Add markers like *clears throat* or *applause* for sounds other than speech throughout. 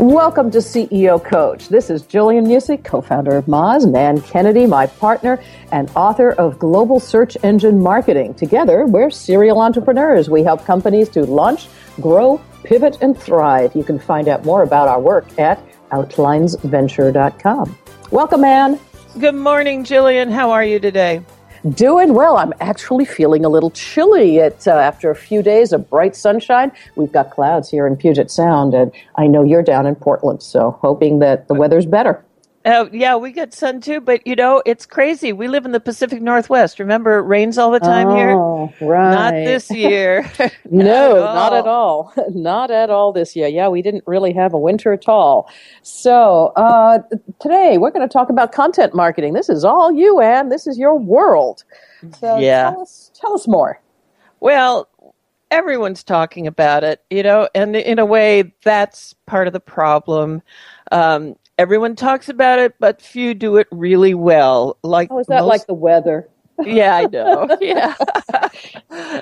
Welcome to CEO Coach. This is Gillian Muessig, co-founder of Moz, and Ann Kennedy, my partner and author of Global Search Engine Marketing. Together, we're serial entrepreneurs. We help companies to launch, grow, pivot, and thrive. You can find out more about our work at outlinesventure.com. Welcome, Ann. Good morning, Gillian. How are you today? Doing well. I'm actually feeling a little chilly it, uh, after a few days of bright sunshine. We've got clouds here in Puget Sound, and I know you're down in Portland, so hoping that the weather's better. Oh, yeah, we get sun too, but you know, it's crazy. We live in the Pacific Northwest. Remember, it rains all the time oh, here? Right. Not this year. *laughs* *laughs* no, not, at all. *laughs* not at all this year. Yeah, we didn't really have a winter at all. So, uh, today we're going to talk about content marketing. This is all you, Ann. This is your world. So yeah. tell us, tell us more. Well, everyone's talking about it, you know, and in a way, that's part of the problem. Um, everyone talks about it, but few do it really well. Like Oh, is that most- like the weather? yeah, I know. *laughs* Yeah.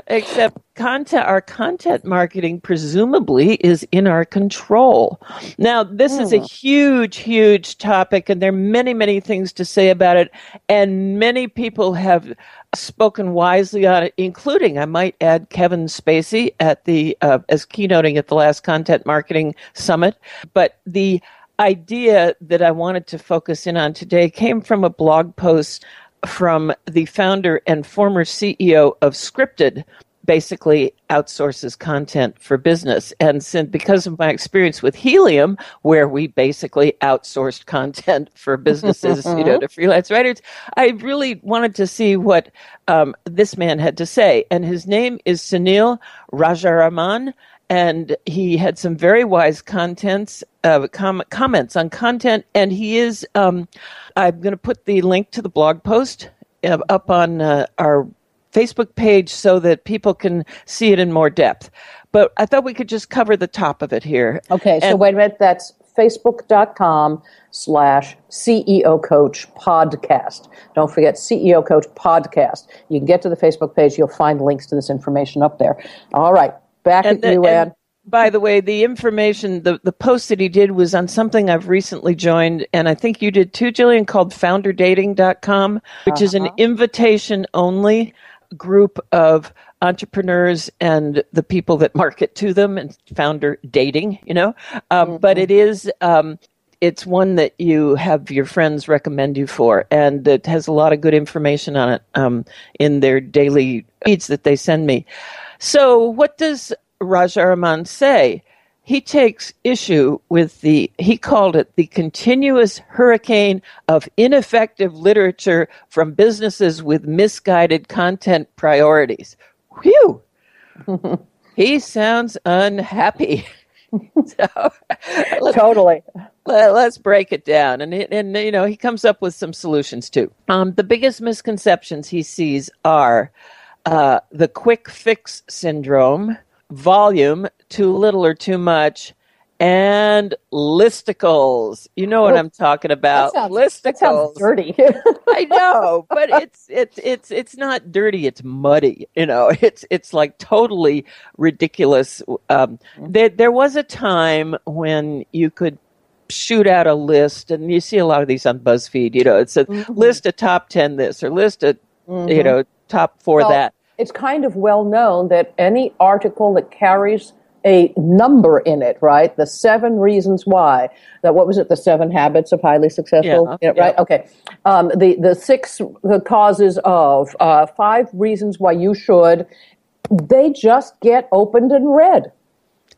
Except content our content marketing presumably is in our control. Now, this is a huge huge topic and there are many many things to say about it and many people have spoken wisely on it including I might add Kevin Spacey at the uh, as keynoting at the last content marketing summit, but the idea that I wanted to focus in on today came from a blog post from the founder and former CEO of Scripted, basically outsources content for business. And since because of my experience with Helium, where we basically outsourced content for businesses, you know, *laughs* to freelance writers, I really wanted to see what um, this man had to say. And his name is Sunil Rajaraman and he had some very wise contents uh, com- comments on content and he is um, i'm going to put the link to the blog post uh, up on uh, our facebook page so that people can see it in more depth but i thought we could just cover the top of it here Okay, so And- wait a minute. That's facebook.com slash CEO Coach Podcast. Don't forget CEO Coach Podcast. You can get to the Facebook page. You'll find links to this information up there. All right, back And at the- you, by the way, the information, the, the post that he did was on something I've recently joined, and I think you did too, Gillian, called founderdating.com, which is an invitation only group of entrepreneurs and the people that market to them and founder dating, you know. Um, But it is. Um, it's one that you have your friends recommend you for, and it has a lot of good information on it um, in their daily feeds that they send me. So, what does Rajaraman say? He takes issue with the, he called it the continuous hurricane of ineffective literature from businesses with misguided content priorities. Whew! *laughs* he sounds unhappy. *laughs* so, let's- Totally. Let, us break it down, and and you know he comes up with some solutions too. Um, the biggest misconceptions he sees are uh, the quick fix syndrome, volume, too little or too much, and listicles. You know what I'm talking about. That sounds, listicles. That sounds dirty. *laughs* I know, but it's it's it's it's not dirty. It's muddy. You know, *laughs* it's it's like totally ridiculous. Um, there there was a time when you could shoot out a list, and you see a lot of these on BuzzFeed. You know, it's a mm-hmm. list a top ten this or list a mm-hmm. you know top four well, that. It's kind of well known that any article that carries a number in it, right? The seven reasons why. That what was it? The seven habits of highly successful, yeah, yeah, right? Okay. Um, the the six the causes of uh, five reasons why you should. They just get opened and read.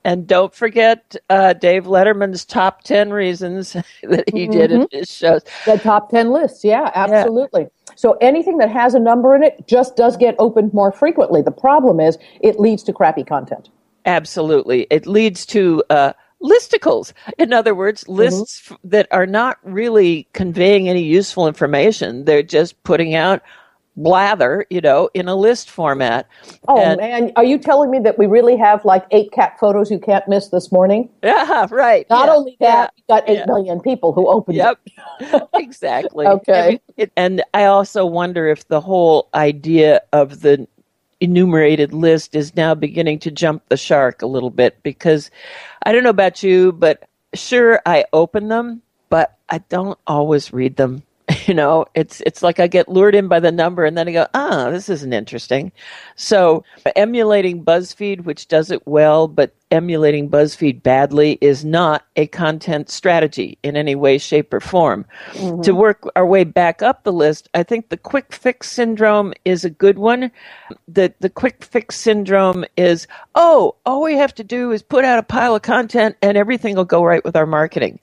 And don't forget uh, Dave Letterman's top 10 reasons *laughs* that he mm-hmm. did in mm-hmm. his shows. The top 10 lists, yeah, absolutely. So anything that has a number in it just does get opened more frequently. The problem is it leads to crappy content. Absolutely. It leads to uh, listicles. In other words, mm-hmm. lists mm-hmm. that are not really conveying any useful information. They're just putting out blather, you know, in a list format. Oh and, man, are you telling me that we really have like eight cat photos you can't miss this morning? Yeah, *laughs* right. Not yeah, only that, yeah, got eight yeah. million people who opened yep. it. *laughs* exactly. Okay. and I also wonder if the whole idea of the enumerated list is now beginning to jump the shark a little bit because I don't know about you, but sure, I open them, but I don't always read them. You know, it's it's like I get lured in by the number, and then I go, ah, this isn't interesting. So emulating BuzzFeed, which does it well, but emulating BuzzFeed badly, is not a content strategy in any way, shape, or form. Mm-hmm. To work our way back up the list, I think the quick fix syndrome is a good one. The the quick fix syndrome is, oh, all we have to do is put out a pile of content, and everything will go right with our marketing.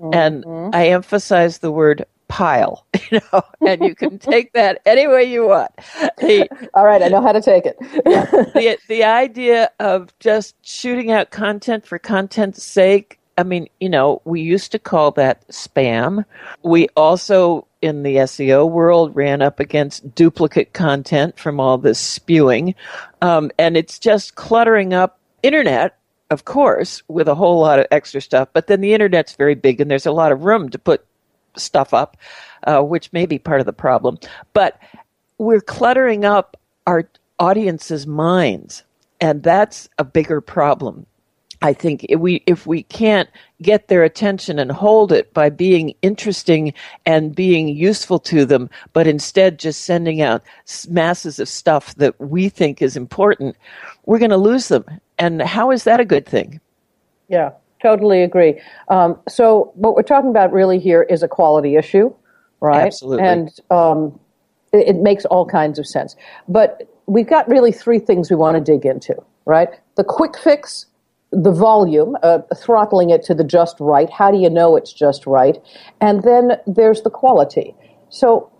Mm-hmm. And I emphasize the word pile, *laughs* you know, and you can *laughs* take that any way you want. The, All right, I know how to take it. the, the idea of just shooting out content for content's sake, I mean, you know, we used to call that spam. We also, in the SEO world, ran up against duplicate content from all this spewing. Um, and it's just cluttering up internet of course, with a whole lot of extra stuff. But then the internet's very big and there's a lot of room to put stuff up, uh, which may be part of the problem. But we're cluttering up our audience's minds, and that's a bigger problem. I think if we if we can't get their attention and hold it by being interesting and being useful to them, but instead just sending out masses of stuff that we think is important, we're going to lose them. And how is that a good thing? Yeah, Totally agree. Um, so what we're talking about really here is a quality issue, right? Absolutely. And um, it, it, makes all kinds of sense. But we've got really three things we want to dig into, right? The quick fix, the volume, uh, throttling it to the just right. How do you know it's just right? And then there's the quality. So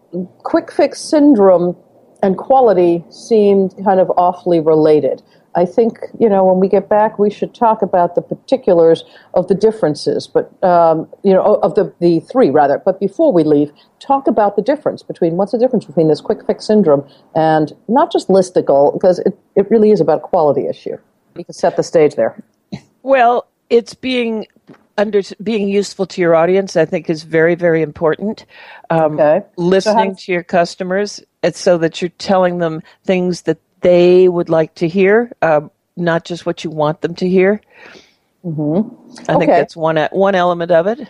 quick fix syndrome and quality seem kind of awfully related. I think you know when we get back, we should talk about the particulars of the differences, but um, you know of the the three rather. But before we leave, talk about the difference between what's the difference between this quick fix syndrome and not just listicle, because it, it really is about a quality issue. You can set the stage there. Well, it's being under being useful to your audience. I think is very very important. Um, okay. Listening so to your customers, it's so that you're telling them things that they would like to hear, uh, not just what you want them to hear. Mm-hmm. I okay. think that's one one element of it.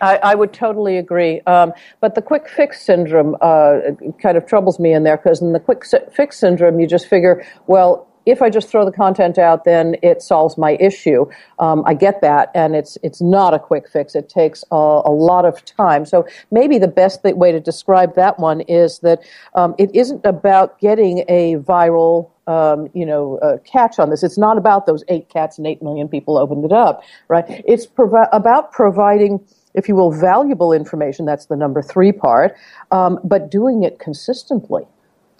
I, I would totally agree. Um, but the quick fix syndrome uh, kind of troubles me in there because in the quick fix syndrome, you just figure, well, if I just throw the content out, then it solves my issue. Um, I get that, and it's it's not a quick fix. It takes a, a lot of time. So maybe the best way to describe that one is that um, it isn't about getting a viral um, you know, uh, catch on this. It's not about those eight cats and eight million people opened it up, right? It's provi- about providing, if you will, valuable information. That's the number three part, um, but doing it consistently.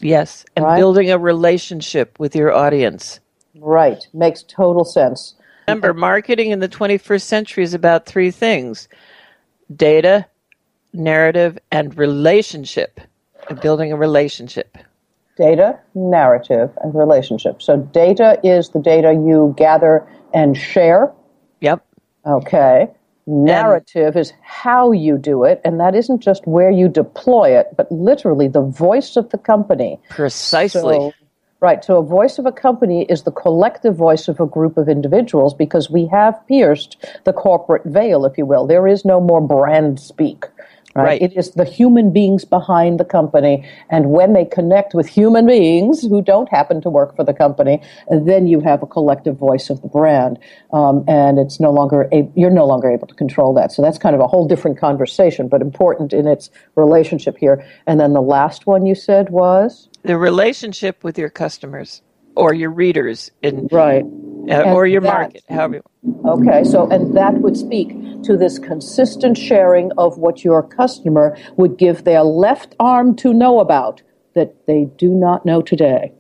Yes, and right? building a relationship with your audience. Right, makes total sense. Remember, marketing in the 21st century is about three things data, narrative, and relationship. And Building a relationship. Data, narrative, and relationship. So, data is the data you gather and share. Yep. Okay. Narrative and, is how you do it, and that isn't just where you deploy it, but literally the voice of the company. Precisely. So, Right. So a voice of a company is the collective voice of a group of individuals because we have pierced the corporate veil, if you will. There is no more brand speak. Right? right? It is the human beings behind the company. And when they connect with human beings who don't happen to work for the company, then you have a collective voice of the brand. Um, and it's no longer, a, you're no longer able to control that. So that's kind of a whole different conversation, but important in its relationship here. And then the last one you said was? The relationship with your customers or your readers in right uh, or your that, market however okay so and that would speak to this consistent sharing of what your customer would give their left arm to know about that they do not know today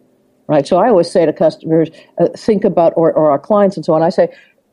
right? So i always say to customers uh, think about or, or our clients and so on i say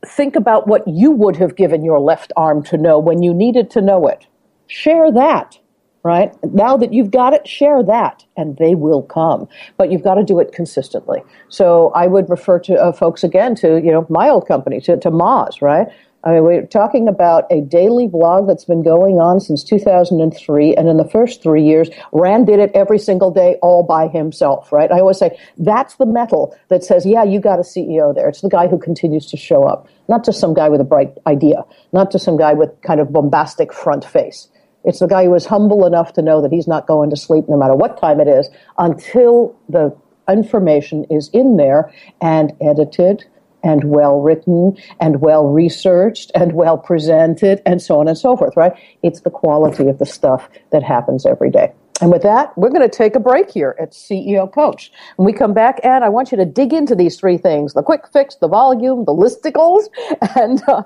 think about what you would have given your left arm to know when you needed to know it. Share that right? Now that you've got it, share that and they will come. But you've got to do it consistently. So I would refer to uh, folks again to, you know, my old company, to, to Moz, right? I mean, we're talking about a daily blog that's been going on since 2003. And in the first three years, Rand did it every single day all by himself, right? I always say that's the mettle that says, yeah, you got a CEO there. It's the guy who continues to show up, not just some guy with a bright idea, not just some guy with kind of bombastic front face. It's the guy who is humble enough to know that he's not going to sleep no matter what time it is until the information is in there and edited and well written and well researched and well presented and so on and so forth, right? It's the quality of the stuff that happens every day. And with that, we're going to take a break here at CEO Coach. When we come back, Ann, I want you to dig into these three things the quick fix, the volume, the listicles, *laughs* and uh,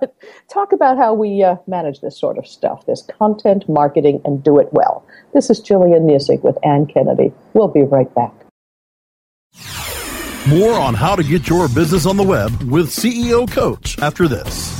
talk about how we uh, manage this sort of stuff, this content marketing, and do it well. This is Gillian Muessig with Ann Kennedy. We'll be right back. More on how to get your business on the web with CEO Coach after this.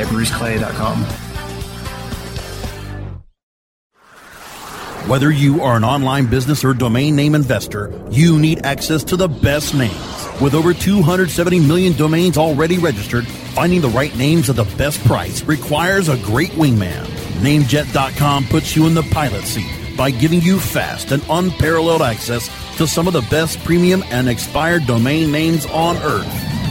today at bruceclay.com. Whether you are an online business or domain name investor, you need access to the best names. With over 270 million domains already registered, finding the right names at the best price requires a great wingman. Namejet.com puts you in the pilot seat by giving you fast and unparalleled access to some of the best premium and expired domain names on earth.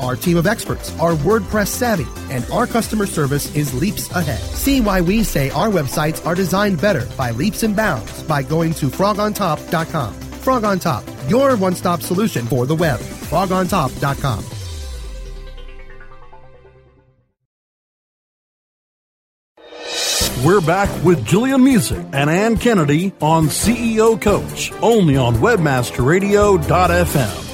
Our team of experts are WordPress savvy, and our customer service is leaps ahead. See why we say our websites are designed better by leaps and bounds by going to frogontop.com. Frog on Top, your one stop solution for the web. frogontop.com. We're back with Gillian Muessig and Ann Kennedy on CEO Coach, only on WebmasterRadio.fm.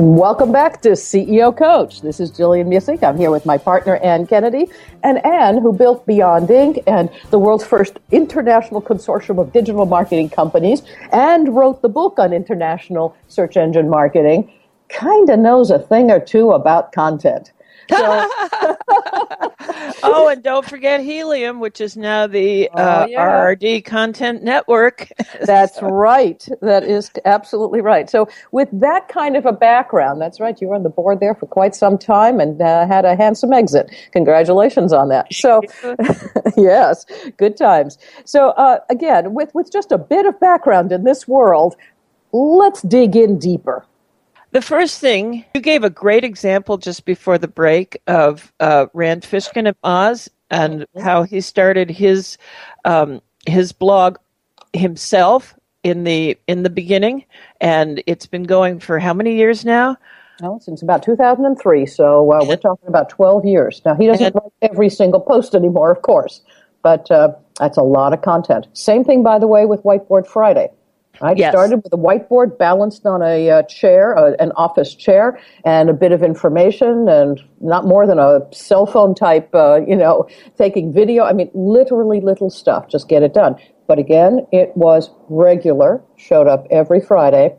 Welcome back to CEO Coach. This is Gillian Muessig. I'm here with my partner, Ann Kennedy. And Ann, who built Beyond Ink and the world's first international consortium of digital marketing companies and wrote the book on international search engine marketing, kind of knows a thing or two about content. So, *laughs* and don't forget Helium, which is now the *laughs* Oh, uh, yeah. RRD Content Network. *laughs* That's right. That is absolutely right. So, with that kind of a background, that's right. You were on the board there for quite some time and uh, had a handsome exit. Congratulations on that. So, *laughs* yes, good times. So, uh, again, with with just a bit of background in this world, let's dig in deeper. The first thing, you gave a great example just before the break of uh, Rand Fishkin of Moz and how he started his um, his blog himself in the in the beginning, and it's been going for how many years now? Well, since about 2003, so uh, we're talking about 12 years. Now, he doesn't write every single post anymore, of course, but uh, that's a lot of content. Same thing, by the way, with Whiteboard Friday. I Yes. started with a whiteboard balanced on a uh, chair, uh, an office chair, and a bit of information, and not more than a cell phone type, uh, you know, taking video. I mean, literally little stuff. Just get it done. But again, it was regular, showed up every Friday.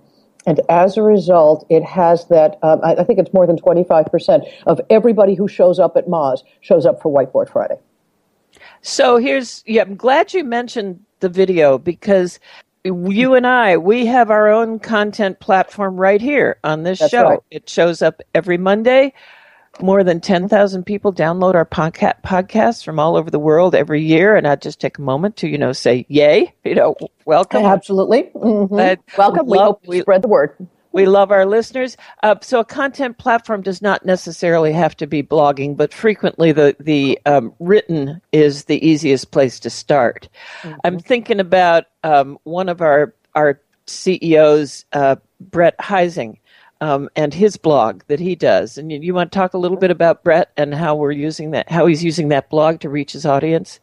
And as a result, it has that, um, I, I think it's more than 25% of everybody who shows up at Moz shows up for Whiteboard Friday. So here's yeah, I'm glad you mentioned the video because you and I we have our own content platform right here on this That's show. right. It shows up every Monday. More than 10,000 people download our podca- podcasts from all over the world every year and I just take a moment to you know say yay, you know, welcome. Absolutely. Mhm. But Welcome. We hope you we- spread the word. We love our listeners. Uh, so a content platform does not necessarily have to be blogging, but frequently the the um, written is the easiest place to start. I'm thinking about um, one of our our CEOs, uh, Brett Heising. Um, and his blog that he does, and you, you want to talk a little bit about Brett and how we're using that, how he's using that blog to reach his audience.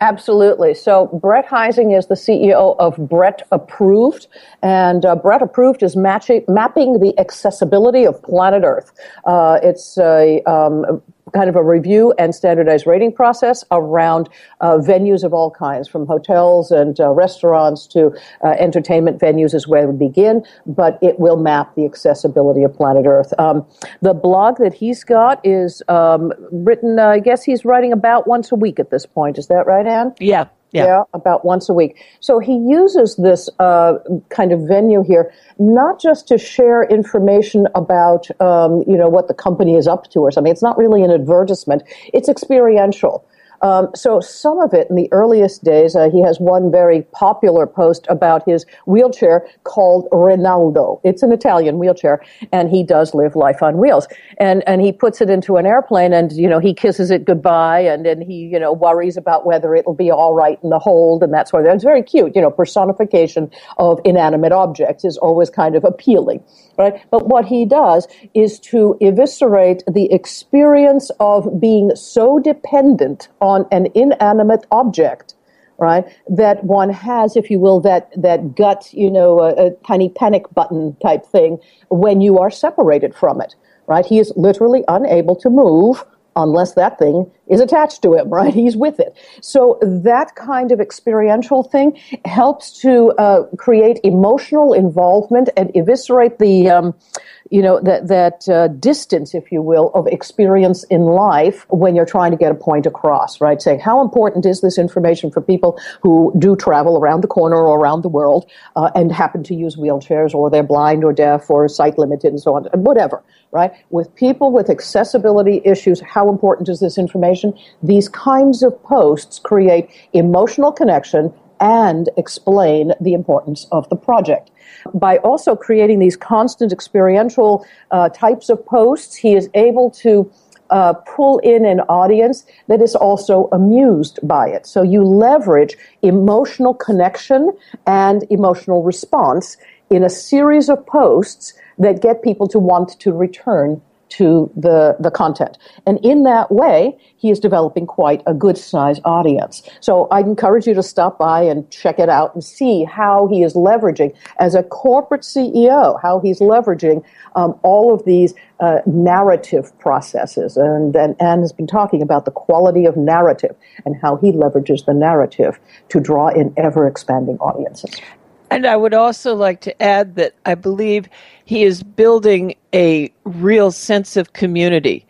Absolutely. So Brett Heising is the CEO of Brett Approved, and uh, Brett Approved is matching, mapping the accessibility of planet Earth. Uh, it's a um, kind of a review and standardized rating process around uh, venues of all kinds, from hotels and uh, restaurants to uh, entertainment venues is where we begin, but it will map the accessibility of planet Earth. Um, the blog that he's got is um, written, uh, I guess he's writing about once a week at this point. Is that right, Ann? Yeah, yeah. about once a week. So he uses this uh, kind of venue here not just to share information about um, you know what the company is up to or something. It's not really an advertisement. It's experiential. Um, so some of it in the earliest days, uh, he has one very popular post about his wheelchair called Rinaldo. It's an Italian wheelchair, and he does live life on wheels. And and he puts it into an airplane, and you know he kisses it goodbye, and then he you know worries about whether it'll be all right in the hold and that sort of. thing. It's very cute. You know, personification of inanimate objects is always kind of appealing, right? But what he does is to eviscerate the experience of being so dependent on an inanimate object right? That one has, if you will, that that gut, you know, a, a tiny panic button type thing when you are separated from it, right? He is literally unable to move unless that thing is attached to him, right? He's with it. So that kind of experiential thing helps to uh, create emotional involvement and eviscerate the, um, you know, that that uh, distance, if you will, of experience in life when you're trying to get a point across, right? Saying how important is this information for people who do travel around the corner or around the world uh, and happen to use wheelchairs or they're blind or deaf or sight limited and so on, whatever, right? With people with accessibility issues, how important is this information? These kinds of posts create emotional connection and explain the importance of the project. By also creating these constant experiential uh, types of posts, he is able to uh, pull in an audience that is also amused by it. So you leverage emotional connection and emotional response in a series of posts that get people to want to return to the, the content. And in that way, he is developing quite a good size audience. So I encourage you to stop by and check it out and see how he is leveraging, as a corporate CEO, how he's leveraging um, all of these uh, narrative processes. And, and Ann has been talking about the quality of narrative and how he leverages the narrative to draw in ever expanding audiences. And I would also like to add that I believe he is building a real sense of community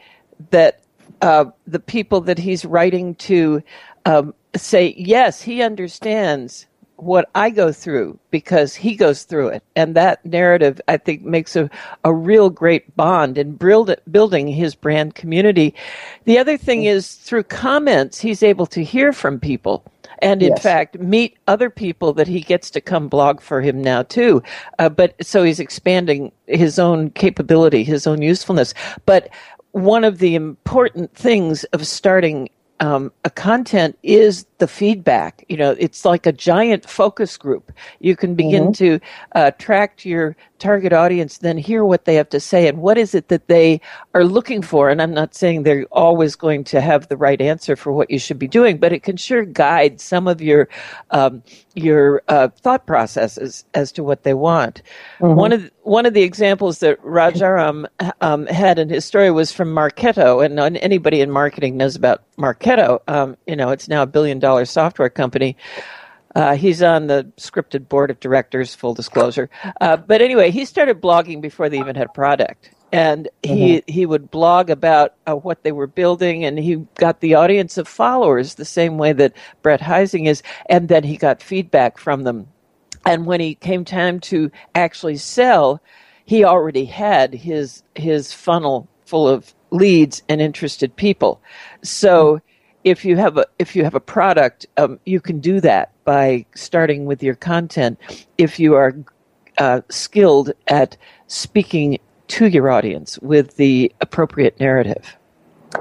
that uh, the people that he's writing to um, say, yes, he understands what I go through because he goes through it. And that narrative, I think, makes a, a real great bond in build, building his brand community. The other thing is through comments, he's able to hear from people. And in yes. fact, meet other people that he gets to come blog for him now too. Uh, but so he's expanding his own capability, his own usefulness. But one of the important things of starting um, a content is the feedback. You know, it's like a giant focus group. You can begin mm-hmm. to uh, track your target audience, then hear what they have to say and what is it that they are looking for. And I'm not saying they're always going to have the right answer for what you should be doing, but it can sure guide some of your um, your uh, thought processes as to what they want. Mm-hmm. One of the, one of the examples that Rajaram um, had in his story was from Marketo, and anybody in marketing knows about Marketo. Um, you know, it's now a billion dollar software company. Uh, he's on the scripted board of directors, full disclosure. Uh, but anyway, he started blogging before they even had a product. And he, mm-hmm. he would blog about uh, what they were building, and he got the audience of followers the same way that Brett Heising is. And then he got feedback from them. And when he came time to actually sell, he already had his, his funnel full of leads and interested people. So if you have a if you have a product, um, you can do that by starting with your content. If you are uh, skilled at speaking to your audience with the appropriate narrative.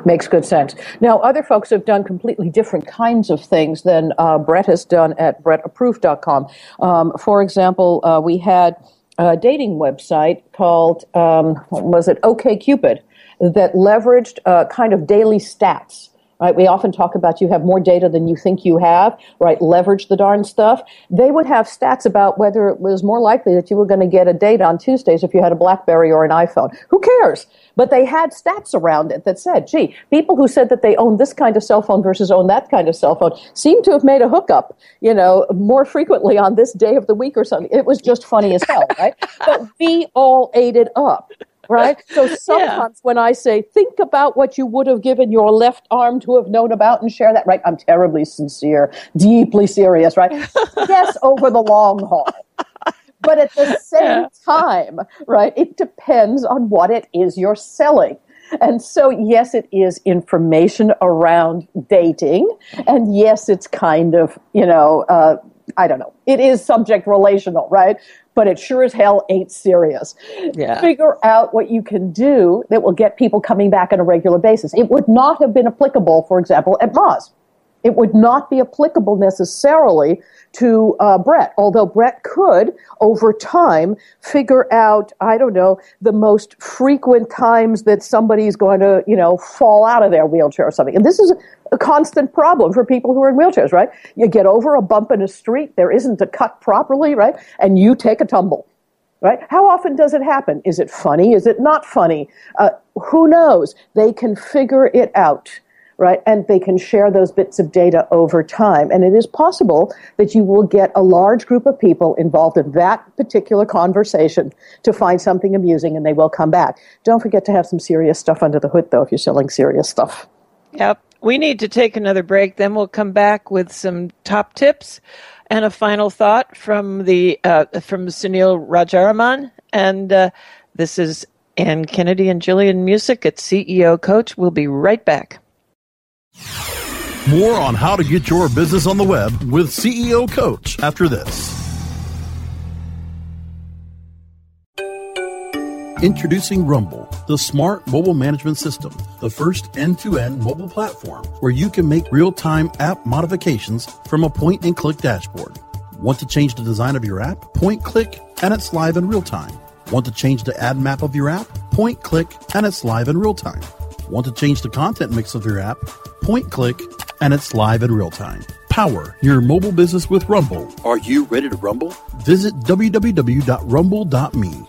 Makes good sense. Now, other folks have done completely different kinds of things than uh, Brett has done at brettapproved.com. Um, for example, uh, we had a dating website called, um, was it OKCupid, that leveraged uh, kind of daily stats right? We often talk about you have more data than you think you have, right? Leverage the darn stuff. They would have stats about whether it was more likely that you were going to get a date on Tuesdays if you had a Blackberry or an iPhone. Who cares? But they had stats around it that said, gee, people who said that they own this kind of cell phone versus own that kind of cell phone seem to have made a hookup, you know, more frequently on this day of the week or something. It was just funny as hell, right? *laughs* But we all ate it up right? *laughs* So sometimes yeah. when I say, think about what you would have given your left arm to have known about and share that, right? I'm terribly sincere, deeply serious, right? *laughs* yes, over the long haul. But at the *laughs* same yeah. time, right, it depends on what it is you're selling. And so, yes, it is information around dating. And yes, it's kind of, you know, uh, I don't know. It is subject relational, right? But it sure as hell ain't serious. Yeah. Figure out what you can do that will get people coming back on a regular basis. It would not have been applicable, for example, at Moz. It would not be applicable necessarily to uh, Brett, although Brett could, over time, figure out, I don't know, the most frequent times that somebody's going to, you know, fall out of their wheelchair or something. And this is a constant problem for people who are in wheelchairs, right? You get over a bump in a street, there isn't a cut properly, right? And you take a tumble. Right? How often does it happen? Is it funny? Is it not funny? Uh, who knows? They can figure it out right? And they can share those bits of data over time. And it is possible that you will get a large group of people involved in that particular conversation to find something amusing and they will come back. Don't forget to have some serious stuff under the hood, though, if you're selling serious stuff. Yep. We need to take another break. Then we'll come back with some top tips and a final thought from the uh, from Sunil Rajaraman. And uh, this is Ann Kennedy and Gillian Muessig at CEO Coach. We'll be right back. More on how to get your business on the web with CEO Coach after this. Introducing Rumble, the smart mobile management system, the first end to end mobile platform where you can make real time app modifications from a point and click dashboard. Want to change the design of your app? Point click and it's live in real time. Want to change the ad map of your app? Point click and it's live in real time. Want to change the content mix of your app? Point click, and it's live in real time. Power your mobile business with Rumble. Are you ready to rumble? Visit www.rumble.me.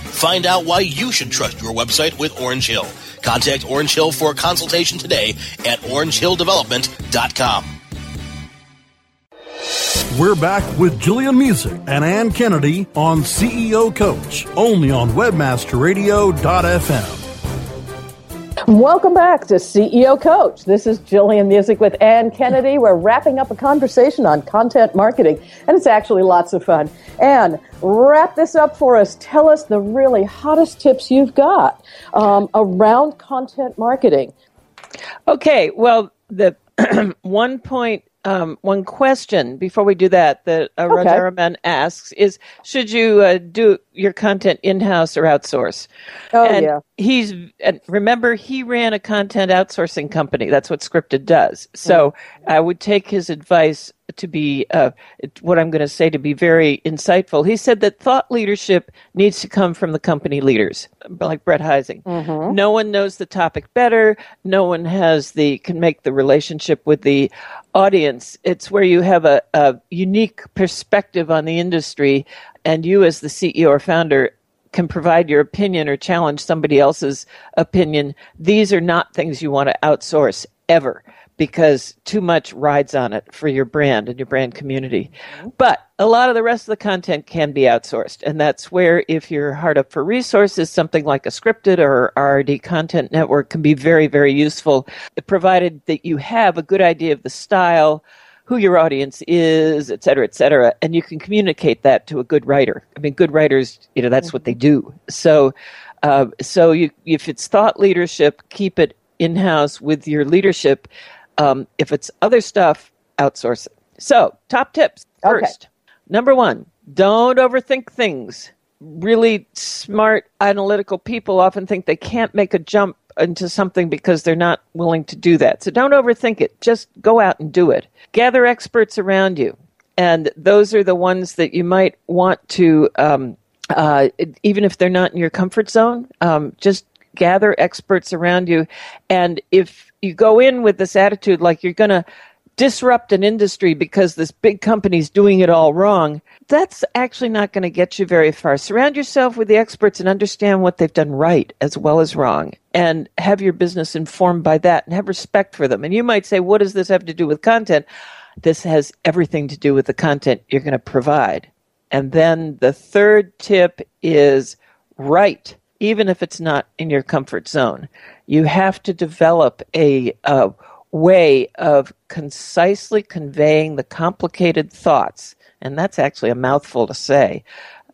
Find out why you should trust your website with Orange Hill. Contact Orange Hill for a consultation today at orangehilldevelopment.com. We're back with Gillian Muessig and Ann Kennedy on CEO Coach, only on WebmasterRadio.fm. Welcome back to CEO Coach. This is Gillian Muessig with Ann Kennedy. We're wrapping up a conversation on content marketing, and it's actually lots of fun. Ann, wrap this up for us. Tell us the really hottest tips you've got um, around content marketing. Okay, well, the *clears throat* one point um, one question before we do that that uh, okay. Rajaraman asks is should you uh, do your content in house or outsource? Oh and yeah. He's and remember he ran a content outsourcing company. That's what Scripted does. So I would take his advice to be uh, what I'm going to say to be very insightful. He said that thought leadership needs to come from the company leaders, like Brett Heising. Mm-hmm. No one knows the topic better. No one has the can make the relationship with the audience. It's where you have a, a unique perspective on the industry, and you, as the CEO or founder, can provide your opinion or challenge somebody else's opinion. These are not things you want to outsource ever because too much rides on it for your brand and your brand community. Mm-hmm. But a lot of the rest of the content can be outsourced. And that's where, if you're hard up for resources, something like a scripted or RRD content network can be very, very useful, provided that you have a good idea of the style, who your audience is, et cetera, et cetera. And you can communicate that to a good writer. I mean, good writers, you know, that's mm-hmm. what they do. So, uh, so you, if it's thought leadership, keep it in house with your leadership um, if it's other stuff, outsource it. So, top tips. First, okay. number one, don't overthink things. Really smart, analytical people often think they can't make a jump into something because they're not willing to do that. So don't overthink it. Just go out and do it. Gather experts around you. And those are the ones that you might want to, um, uh, even if they're not in your comfort zone, um, just gather experts around you. And if you go in with this attitude like you're going to disrupt an industry because this big company's doing it all wrong, that's actually not going to get you very far. Surround yourself with the experts and understand what they've done right as well as wrong and have your business informed by that and have respect for them. And you might say, what does this have to do with content? This has everything to do with the content you're going to provide. And then the third tip is write even if it's not in your comfort zone. You have to develop a, a way of concisely conveying the complicated thoughts. And that's actually a mouthful to say.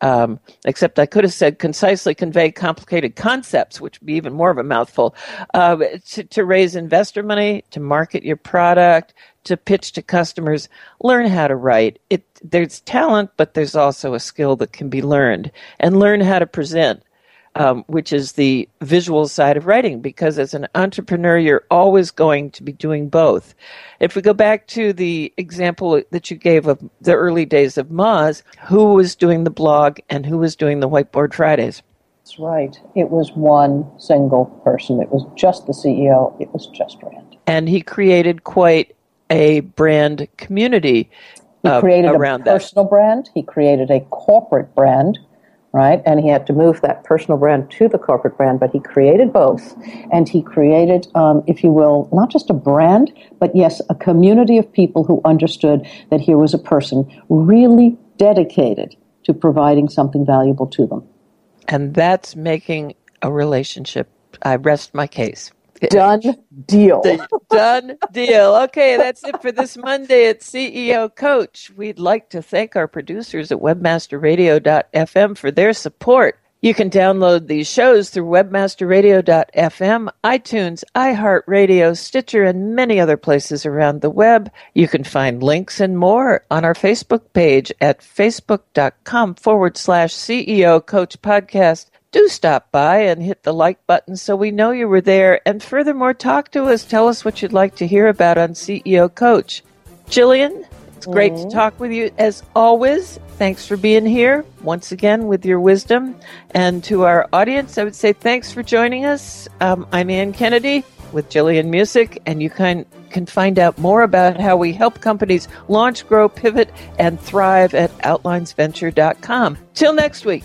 Um, except I could have said concisely convey complicated concepts, which would be even more of a mouthful, uh, to, to raise investor money, to market your product, to pitch to customers. Learn how to write. It, there's talent, but there's also a skill that can be learned. And learn how to present um, which is the visual side of writing, because as an entrepreneur, you're always going to be doing both. If we go back to the example that you gave of the early days of Moz, who was doing the blog and who was doing the Whiteboard Fridays? That's right. It was one single person. It was just the CEO. It was just Rand. And he created quite a brand community. He uh, created around a personal that. brand. He created a corporate brand right? And he had to move that personal brand to the corporate brand, but he created both. And he created, um, if you will, not just a brand, but yes, a community of people who understood that here was a person really dedicated to providing something valuable to them. And that's making a relationship. I rest my case. Done deal. *laughs* Done deal. Okay, that's it for this Monday at CEO Coach. We'd like to thank our producers at webmasterradio.fm for their support. You can download these shows through webmasterradio.fm, iTunes, iHeartRadio, Stitcher, and many other places around the web. You can find links and more on our Facebook page at facebook.com forward slash CEO Coach Podcast do stop by and hit the like button so we know you were there. And furthermore, talk to us. Tell us what you'd like to hear about on CEO Coach. Gillian, it's great mm-hmm. to talk with you as always. Thanks for being here once again with your wisdom. And to our audience, I would say thanks for joining us. Um, I'm Ann Kennedy with Gillian Muessig, and you can, can find out more about how we help companies launch, grow, pivot, and thrive at outlinesventure.com. Till next week.